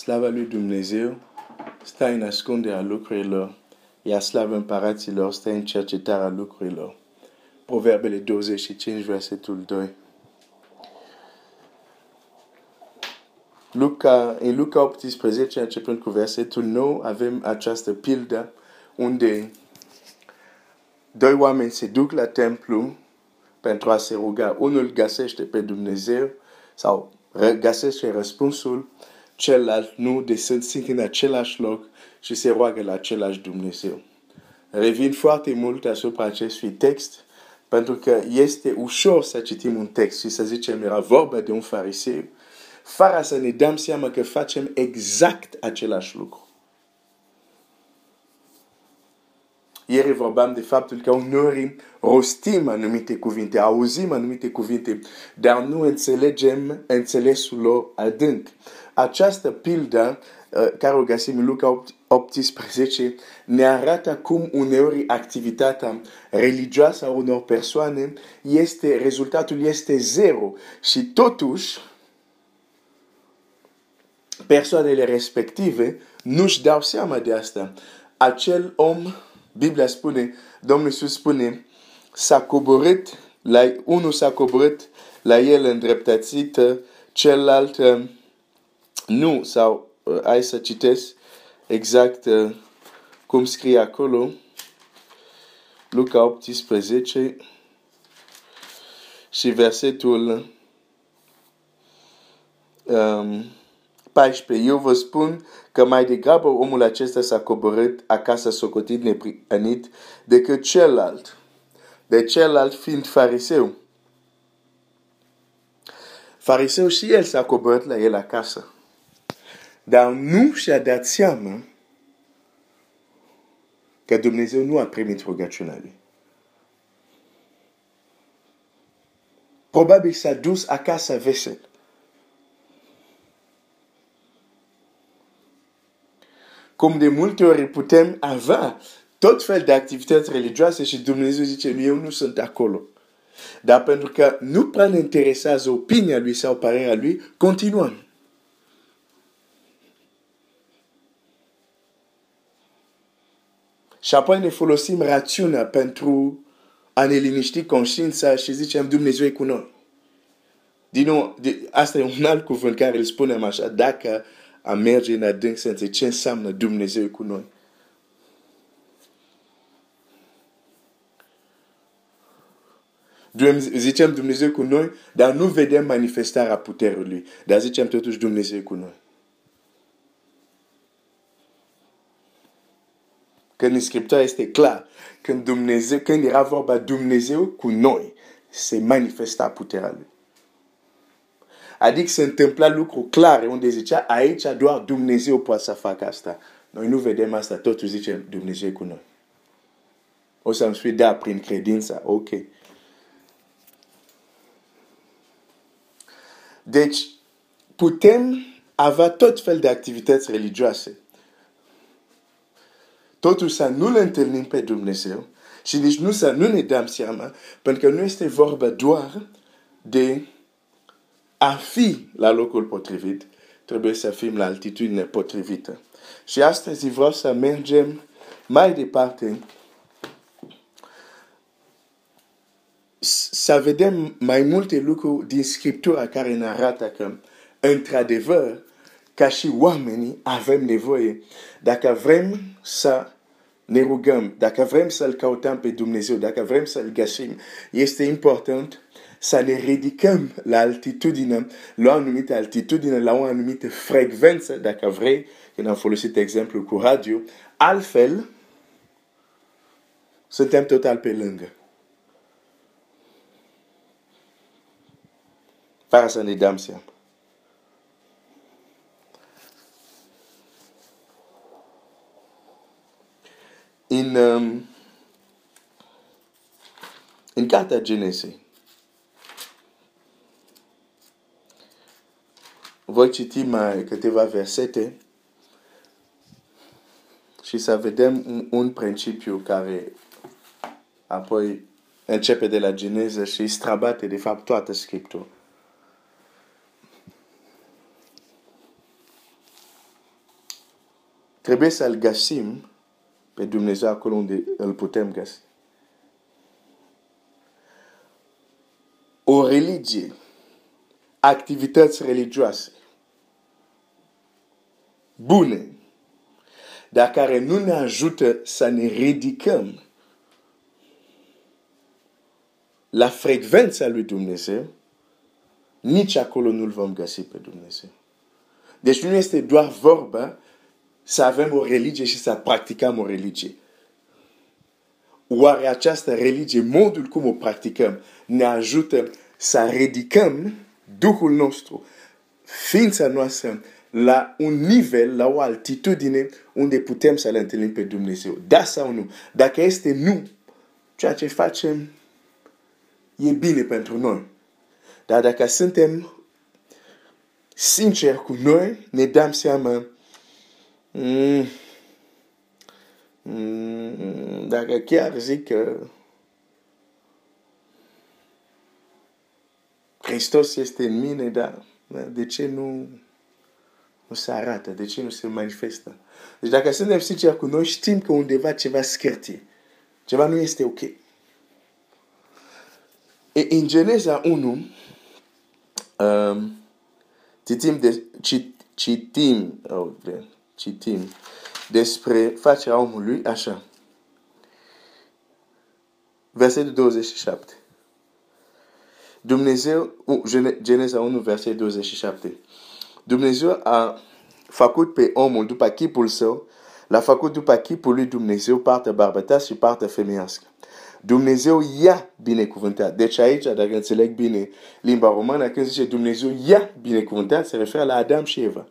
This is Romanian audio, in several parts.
slava lui Dumnezeu stă în ascunderea lucrurilor, iar slava împăraților stă în cercetarea lucrurilor. Proverbele 25, versetul 2. Luca, în Luca 18, începând cu versetul 9, avem această pildă unde doi oameni se duc la templu pentru a se ruga. Unul găsește pe Dumnezeu sau găsește răspunsul, celălalt nu, de sunt în același loc și se roagă la același Dumnezeu. Revin foarte mult asupra acestui text, pentru că este ușor să citim un text și să zicem era vorba de un fariseu, fără să ne dăm seama că facem exact același lucru. Ieri vorbeam de faptul că uneori rostim anumite cuvinte, auzim anumite cuvinte, dar nu înțelegem înțelesul lor adânc. Această pildă uh, care o găsim în Luca 18 ne arată cum uneori activitatea religioasă a unor persoane este, rezultatul este zero și totuși persoanele respective nu-și dau seama de asta. Acel om Biblia spune, Domnul Iisus spune, s-a coborât, la, unul s-a coborât la el îndreptățit, celălalt uh, nu, sau uh, hai să citesc exact uh, cum scrie acolo, Luca 18 și versetul um, 14. Eu vă spun că mai degrabă omul acesta s-a coborât acasă socotit neprihănit decât celălalt. De celălalt fiind fariseu. Fariseu și el s-a coborât la el acasă. Dar nu și-a dat seama că Dumnezeu nu a primit rugăciunea lui. Probabil s-a dus acasă vesel. Cum de multe ori putem avea tot fel de activități religioase și Dumnezeu zice, eu nu sunt acolo. Dar pentru că nu prea ne interesează opinia lui sau părerea lui, continuăm. Și apoi ne folosim rațiunea pentru a ne liniști conștiința și zicem Dumnezeu e cu noi. Din nou, asta e un alt cuvânt care îl spunem așa, dacă a merge în adânc să înțeleg ce înseamnă Dumnezeu cu noi. Zicem Dumnezeu cu noi, dar nu vedem manifestarea puterii Lui. Dar zicem totuși Dumnezeu cu noi. Când în Scriptura este clar, când, Dumnezeu, când era vorba Dumnezeu cu noi, se manifesta puterea Lui. Adică se întâmpla lucru clare unde zicea aici doar Dumnezeu poate să facă asta. Noi nu vedem asta, totuși zicem Dumnezeu cu noi. O să-mi spui da prin credința, ok. Deci, putem avea tot fel de activități religioase. Totuși să nu le întâlnim pe Dumnezeu și nici nu să nu ne dăm seama, pentru că nu este vorba doar de a fi la locul potrivit, trebuie să fim la altitudine potrivită. Și astăzi vreau să mergem mai departe să vedem mai multe lucruri din Scriptura care ne arată că, într-adevăr, ca și oamenii avem nevoie, dacă vrem să ne rugăm, dacă vrem să-L căutăm pe Dumnezeu, dacă vrem să-L găsim, este important să ne ridicăm la altitudine, la o anumită altitudine, la o anumită frecvență, dacă vrei, când am folosit exemplu cu radio, altfel suntem total pe lângă. Fără să ne dăm seama. În, um, în cartea Genesei, voi citi mai câteva versete și să vedem un, un principiu care apoi începe de la Geneză și strabate de fapt toată Scriptura. trebuie să-L găsim pe Dumnezeu acolo unde îl putem găsi. O religie, activități religioase, bune, dar care nu ne ajută să ne ridicăm la frecvența lui Dumnezeu, nici acolo nu-L vom găsi pe Dumnezeu. Deci nu este doar vorba să avem o religie și să practicăm o religie. Oare această religie, modul cum o practicăm, ne ajută să ridicăm Duhul nostru, ființa noastră, la un nivel, la o altitudine unde putem să le întâlnim pe Dumnezeu. Da sau nu? Dacă este nu, ceea ce facem e bine pentru noi. Dar dacă suntem sinceri cu noi, ne dăm seama mm, mm, dacă chiar zic că Hristos este în mine, dar de ce nu, nu se arată? De ce nu se manifestă? Deci dacă suntem sinceri cu noi, știm că undeva ceva scârtie. Ceva nu este ok. E în Geneza 1, um, citim, de, cit, citim, oh, citim despre facerea omului așa. Versetul 27. Dumnezeu, Geneza 1, verset 27. Dumnezeu a făcut pe omul după chipul său, l-a făcut după chipul lui Dumnezeu, partea barbătă și partea femeiască. Dumnezeu i-a binecuvântat. Deci aici, dacă înțeleg bine limba romană, când zice Dumnezeu i-a binecuvântat, se referă la Adam și Eva.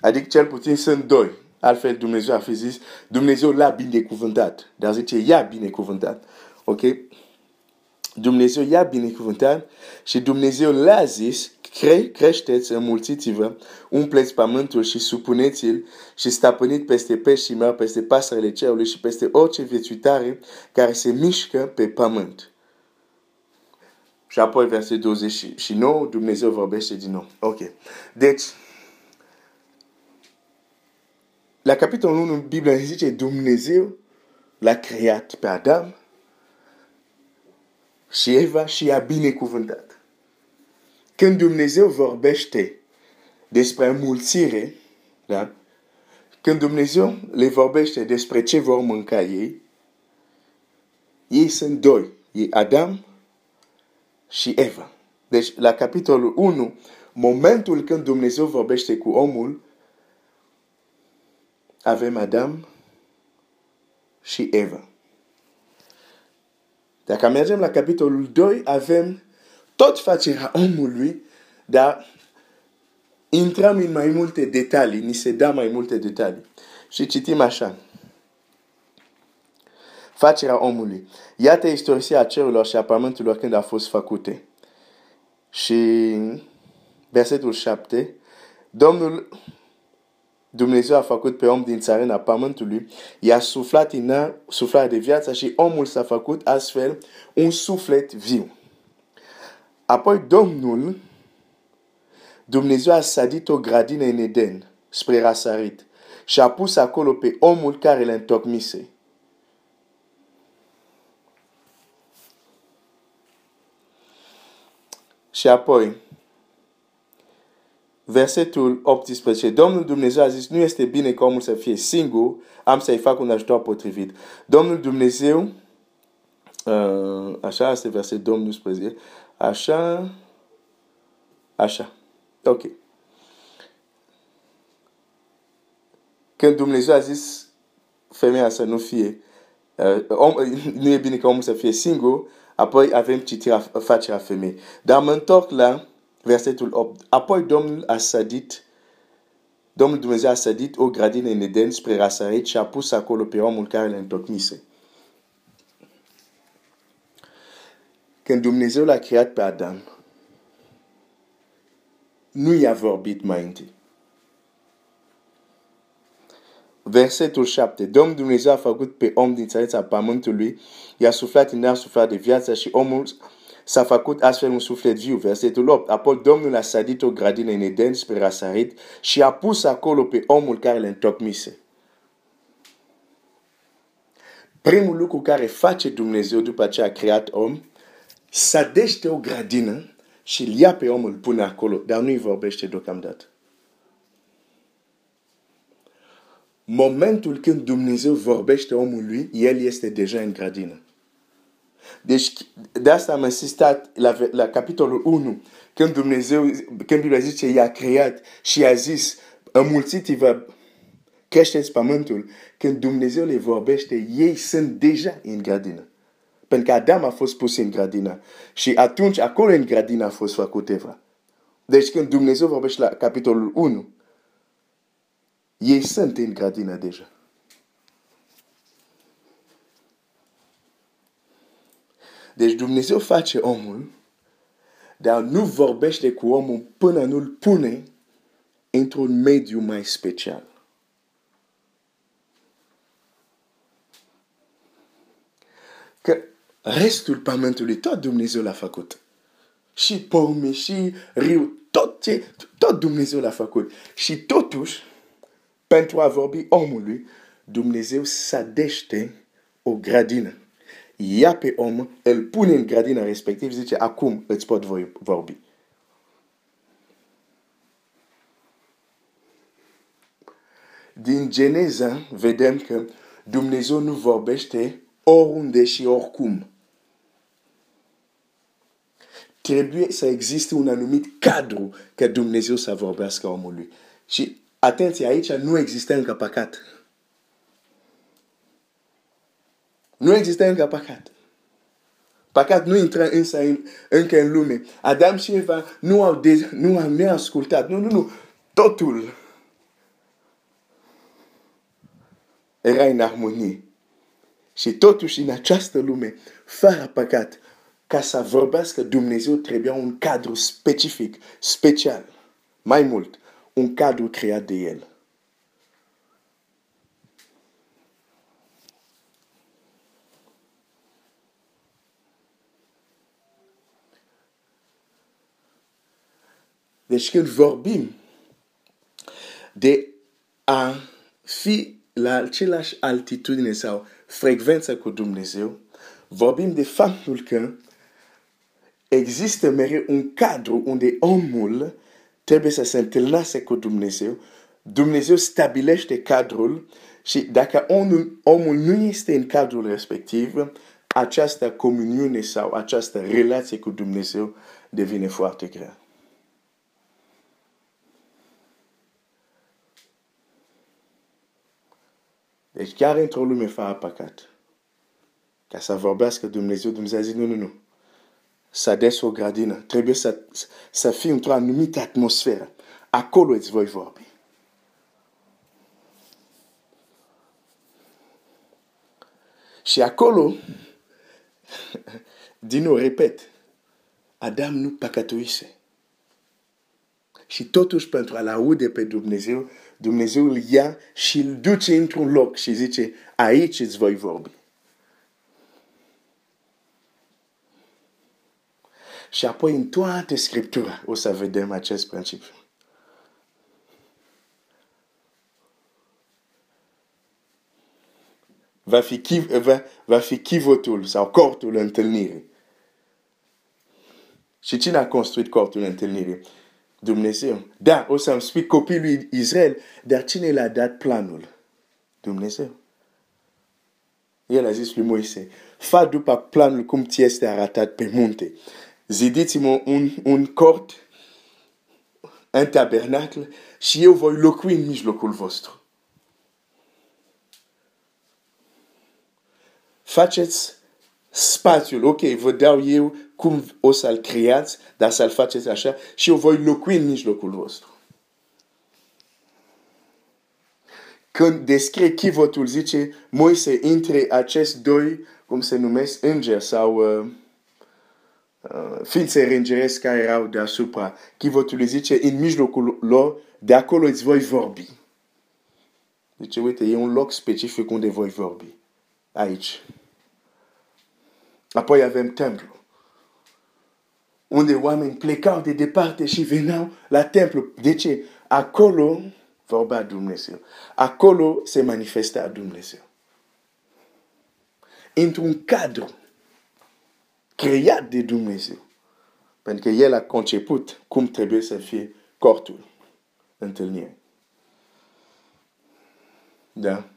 Adică cel puțin sunt doi. Altfel Dumnezeu a fi zis, Dumnezeu l-a binecuvântat. Dar zice i-a binecuvântat. Ok? Dumnezeu i-a binecuvântat și Dumnezeu le-a zis, cre, creșteți, înmulțiți-vă, umpleți pământul și supuneți-l și stăpâniți peste pești și mări, peste pasările cerului și peste orice viețuitare care se mișcă pe pământ. Și apoi versetul 29, Dumnezeu vorbește din nou. Ok. Deci, la capitolul 1, Biblia zice Dumnezeu l-a creat pe Adam și Eva și a binecuvântat. Când Dumnezeu vorbește despre mulțire, da? când Dumnezeu le vorbește despre ce vor mânca ei, ei sunt doi. E Adam și Eva. Deci, la capitolul 1, momentul când Dumnezeu vorbește cu omul, avem Adam și Eva. Dacă mergem la capitolul 2, avem tot facerea omului, dar intrăm în mai multe detalii, ni se dă mai multe detalii. Și citim așa. Facerea omului. Iată istorisia cerurilor și a pământului când a fost făcute. Și versetul 7. Domnul Dumnezeu a făcut pe om din țarina pământului, i-a suflat în ea suflare de viață și omul s-a făcut astfel un suflet viu. Apoi Domnul, Dumnezeu a sadit o grădină în Eden, spre răsărit, și a pus acolo pe omul care le întocmise. Și apoi, versetul 18. Domnul Dumnezeu a zis, nu este bine ca omul să fie singur, am să-i fac un ajutor potrivit. Domnul Dumnezeu, uh, așa este verset 12, așa, așa, ok. Când Dumnezeu a zis femeia să nu fie, uh, om, nu e bine ca omul să fie singur, apoi avem citirea facerea femeii. Dar mă întorc la versetul 8. Apoi Domnul a sădit, Domnul Dumnezeu a sădit o grădină în Eden spre răsărit și a pus acolo pe omul care le întocmise. Când Dumnezeu l-a creat pe Adam, nu i-a vorbit mai întâi. Versetul 7. Domnul Dumnezeu a făcut pe om din țărița pământului, i-a suflat în aer suflat de viață și omul s-a făcut astfel un suflet viu. Versetul 8. Apoi Domnul a sadit o grădină în Eden spre răsărit și a pus acolo pe omul care le întocmise. Primul lucru care face Dumnezeu după ce a creat om, sadește o grădină și îl ia pe om, îl pune acolo, dar nu-i vorbește deocamdată. Momentul când Dumnezeu vorbește omului, el este deja în grădină. Deci, de asta am insistat la, la capitolul 1, când Dumnezeu, când Biblia zice, i-a creat și a zis, înmulțiți-vă, creșteți pământul, când Dumnezeu le vorbește, ei sunt deja în grădină. Pentru că Adam a fost pus în grădină. Și atunci, acolo în grădină a fost făcut Eva. Deci când Dumnezeu vorbește la capitolul 1, ei sunt în grădină deja. Deci Dumnezeu face omul, dar nu vorbește cu omul până nu-l pune într-un mediu mai special. Că restul pământului tot Dumnezeu l-a făcut. Și pomi, și riu, tot, ce, tot Dumnezeu l-a făcut. Și totuși, pentru a vorbi omului, Dumnezeu sadește o grădină ia pe om, îl pune în grădina respectiv și zice, acum îți pot vorbi. Din Geneza vedem că Dumnezeu nu vorbește oriunde și oricum. Trebuie să existe un anumit cadru ca Dumnezeu să vorbească omului. Și atenție, aici nu există încă păcat. Nu există încă păcat. Păcat nu intră însă în, încă în lume. Adam și Eva nu au, de, nu au neascultat. Nu, nu, nu. Totul era în armonie. Și totuși în această lume, fără păcat, ca să vorbească Dumnezeu trebuia un cadru specific, special. Mai mult, un cadru creat de El. Deci când vorbim de a fi la același altitudine sau frecvență cu Dumnezeu, vorbim de faptul că există mereu un cadru unde omul trebuie să se întâlnească cu Dumnezeu. Dumnezeu stabilește cadrul și dacă omul, omul nu este în cadrul respectiv, această comuniune sau această relație cu Dumnezeu devine foarte grea. Deci chiar într-o lume fără păcat, ca să vorbească Dumnezeu, Dumnezeu a zis, nu, nu, nu. Să des o grădină. Trebuie să, să fii într-o anumită atmosferă. Acolo îți voi vorbi. Și acolo, din nou, repet, Adam nu păcătuise. Și totuși pentru a-L aude pe Dumnezeu, Dumnezeu îl ia și îl duce într-un loc și zice, aici îți voi vorbi. Și apoi în toată Scriptura o să vedem acest principiu. Va fi, chiv, va, va fi chivotul sau cortul întâlnirii. Și cine a construit cortul întâlnirii? Dumnezeu. Da, o să-mi spui copilul lui Israel, dar cine l-a dat planul? Dumnezeu. El a zis lui Moise, fa după planul cum ți este arătat pe munte. Zidiți-mă un, un cort, un tabernacl și eu voi locui în mijlocul vostru. Faceți spațiul, ok, vă dau eu cum o să-l creați, dar să-l faceți așa și eu voi locui în mijlocul vostru. Când descrie chivotul, zice, Moise între acest doi, cum se numesc, îngeri sau uh, uh, ființe îngeresc care erau deasupra. Chivotul zice, în mijlocul lor, de acolo îți voi vorbi. Zice, uite, e un loc specific unde voi vorbi. Aici. Apoi avem templu. unde oameni plecau de departe și veneau la templu. De ce? Acolo vorba Dumnezeu. Acolo se manifesta Dumnezeu. Într-un cadru creat de Dumnezeu. Pentru că El a conceput cum trebuie să fie cortul întâlnirii. Da?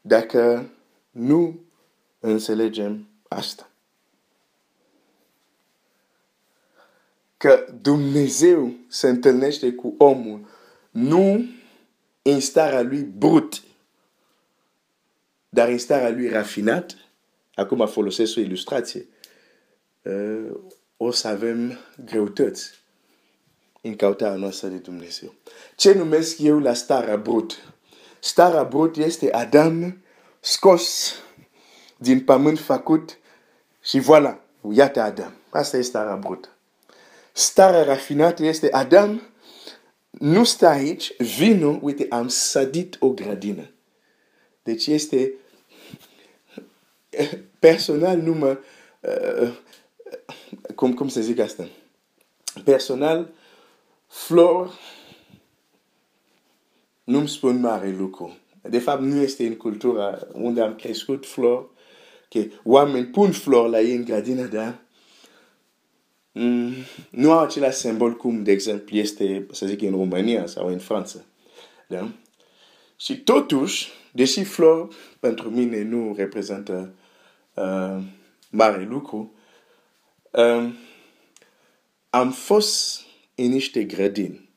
Dacă nu înțelegem asta. Că Dumnezeu se întâlnește cu omul, nu în starea lui brut, dar în starea lui rafinat. Acum folosesc o ilustrație. Uh, o să avem greutăți în căutarea noastră de Dumnezeu. Ce numesc eu la starea brut? Starea brut este Adam scos din pământ făcut și voilà, iată Adam. Asta este starea brută. Starea rafinată este Adam nu stă aici, vino, uite, am sădit o grădină. Deci este personal nu mă, uh, cum, cum să zic asta? Personal, flor nu-mi spun mare lucru. De fapt, nu este în cultura unde am crescut flor, că oameni pun flor la ei în grădină, dar mm, nu au același simbol cum, de exemplu, este, să zic, în România sau în Franța. Da? Și totuși, deși flor pentru mine nu reprezintă uh, mare lucru, uh, am fost în niște grădini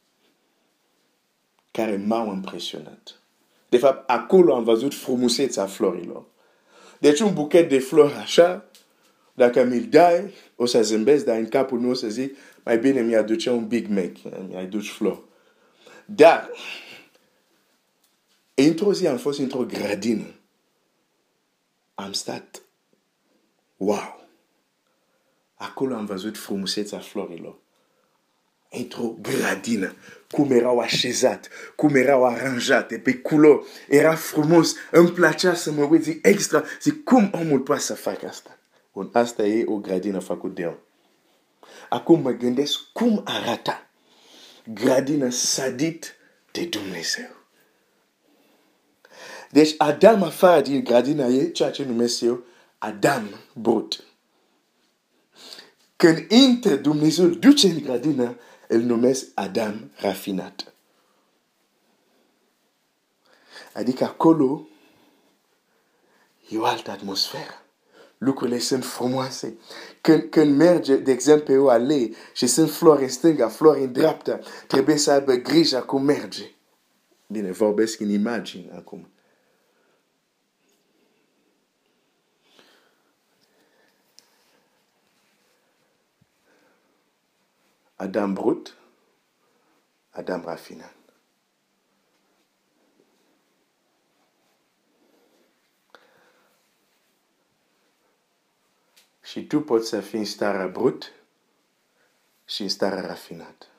care m-au impresionat. De fapt, acolo am văzut frumusețea florilor. Deci un buchet de flori așa, dacă mi-l dai, o să zâmbesc, dar în capul meu o să zic, mai bine mi-aduce un Big Mac, mi-aduci flori. Dar, într-o zi am fost într-o grădină. Am stat, wow! Acolo am văzut frumusețea florilor într-o grădină, cum erau așezat, cum erau aranjate, pe culori, era frumos, îmi plăcea să mă uit, zic extra, zic cum omul poate să facă asta? Bun, asta e o grădină făcută de om. Acum mă gândesc cum arata grădină sadit de Dumnezeu. Deci Adam afară din grădina e ceea ce numesc eu Adam brut. Când intră Dumnezeu, duce în grădină, îl numesc Adam rafinat. Adică acolo e o altă atmosferă. Lucrurile sunt frumoase. Când, când merge, de exemplu, o alee și sunt flori în stânga, flori în dreapta, trebuie să aibă grijă cum merge. Bine, vorbesc în imagini acum. Adam brut, Adam rafinat. Și tu poți să fii în starea brut și în starea rafinat.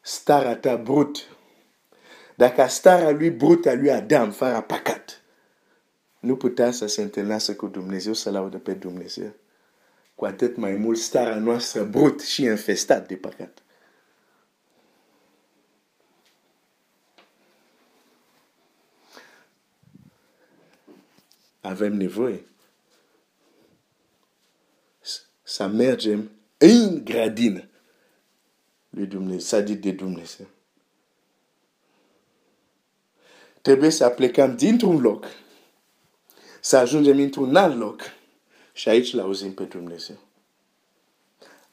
Starea ta brut. Dacă starea lui brut a lui Adam, fără păcat, nu putea să se întâlnească cu Dumnezeu, să laudă pe Dumnezeu cu atât mai mult starea noastră brut și infestat de păcat. Avem nevoie să mergem în grădină lui Dumnezeu, sadit de Dumnezeu. Trebuie să plecăm dintr-un loc, să ajungem într-un alt loc, și aici l auzim pe Dumnezeu.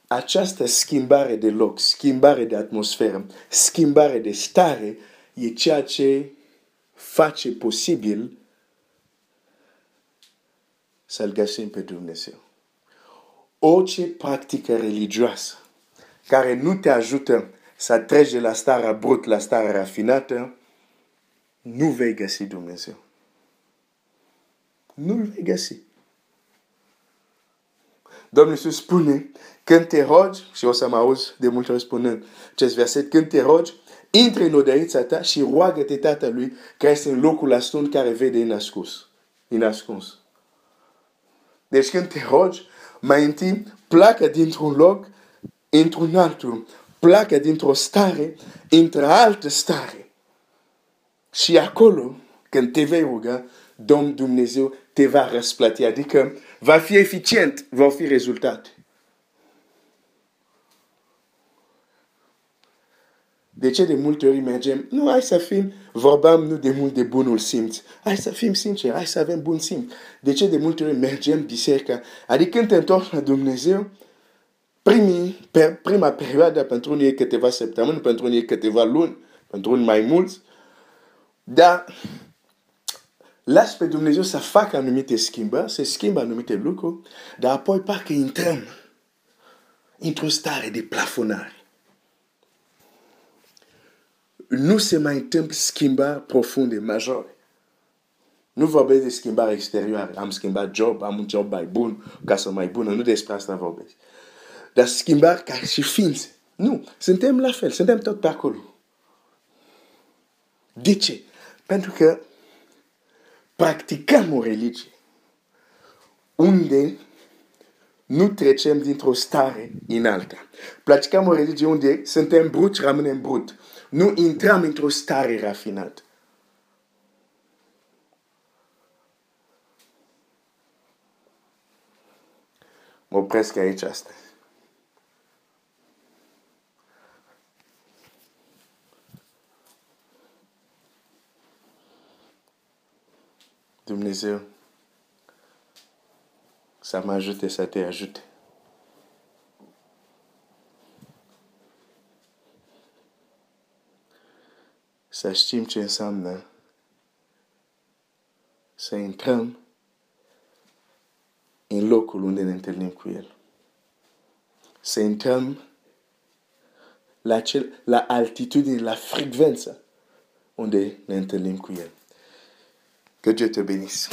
Această schimbare de loc, schimbare de atmosferă, schimbare de stare e ceea ce face posibil să-L găsim pe Dumnezeu. Orice practică religioasă care nu te ajută să treci de la starea brut la starea rafinată, nu vei găsi Dumnezeu. Nu-L vei găsi. Domnul Iisus spune, când te rogi, și o să mă auzi de multe ori spunând acest verset, când te rogi, intre în odăița ta și roagă-te Tatălui care este în locul ascund care vede în ascuns. inascuns. Deci când te rogi, mai întâi pleacă dintr-un loc într-un altul, pleacă dintr-o stare într-altă stare. Și acolo, când te vei ruga, Domn Dumnezeu te va răsplăti, adică va fi eficient, va fi rezultate. De ce de multe ori mergem? Nu, hai să fim, vorbeam nu de mult de bunul simț. Hai să fim sinceri, hai să avem bun simț. De ce de multe ori mergem biserica? Adică când te întorci la Dumnezeu, primii, per, prima perioadă pentru unii e câteva săptămâni, pentru unii e câteva luni, pentru unii mai mulți, dar las pe Dumnezeu să facă anumite schimbări, să schimbă anumite lucruri, dar apoi parcă intrăm într-o stare de plafonare nu se mai întâmplă schimbări profunde, majore. Nu vorbesc de schimbare exterioare. Am schimbat job, am un job mai bun, casă mai bună. Nu despre asta vorbesc. Dar schimbare ca și ființe. Nu. Suntem la fel. Suntem tot pe acolo. De ce? Pentru că practicăm o religie unde nu trecem dintr-o stare în alta. Practicăm o religie unde suntem bruți, rămânem brut. Nu intrăm într-o stare rafinată. Mă opresc aici astăzi. Dumnezeu să mă ajute să te ajute. Să știm ce înseamnă să intrăm în locul unde ne întâlnim cu El. Să intrăm la, cel, la altitudine, la frecvență unde ne întâlnim cu El. Que Dieu te bénisse.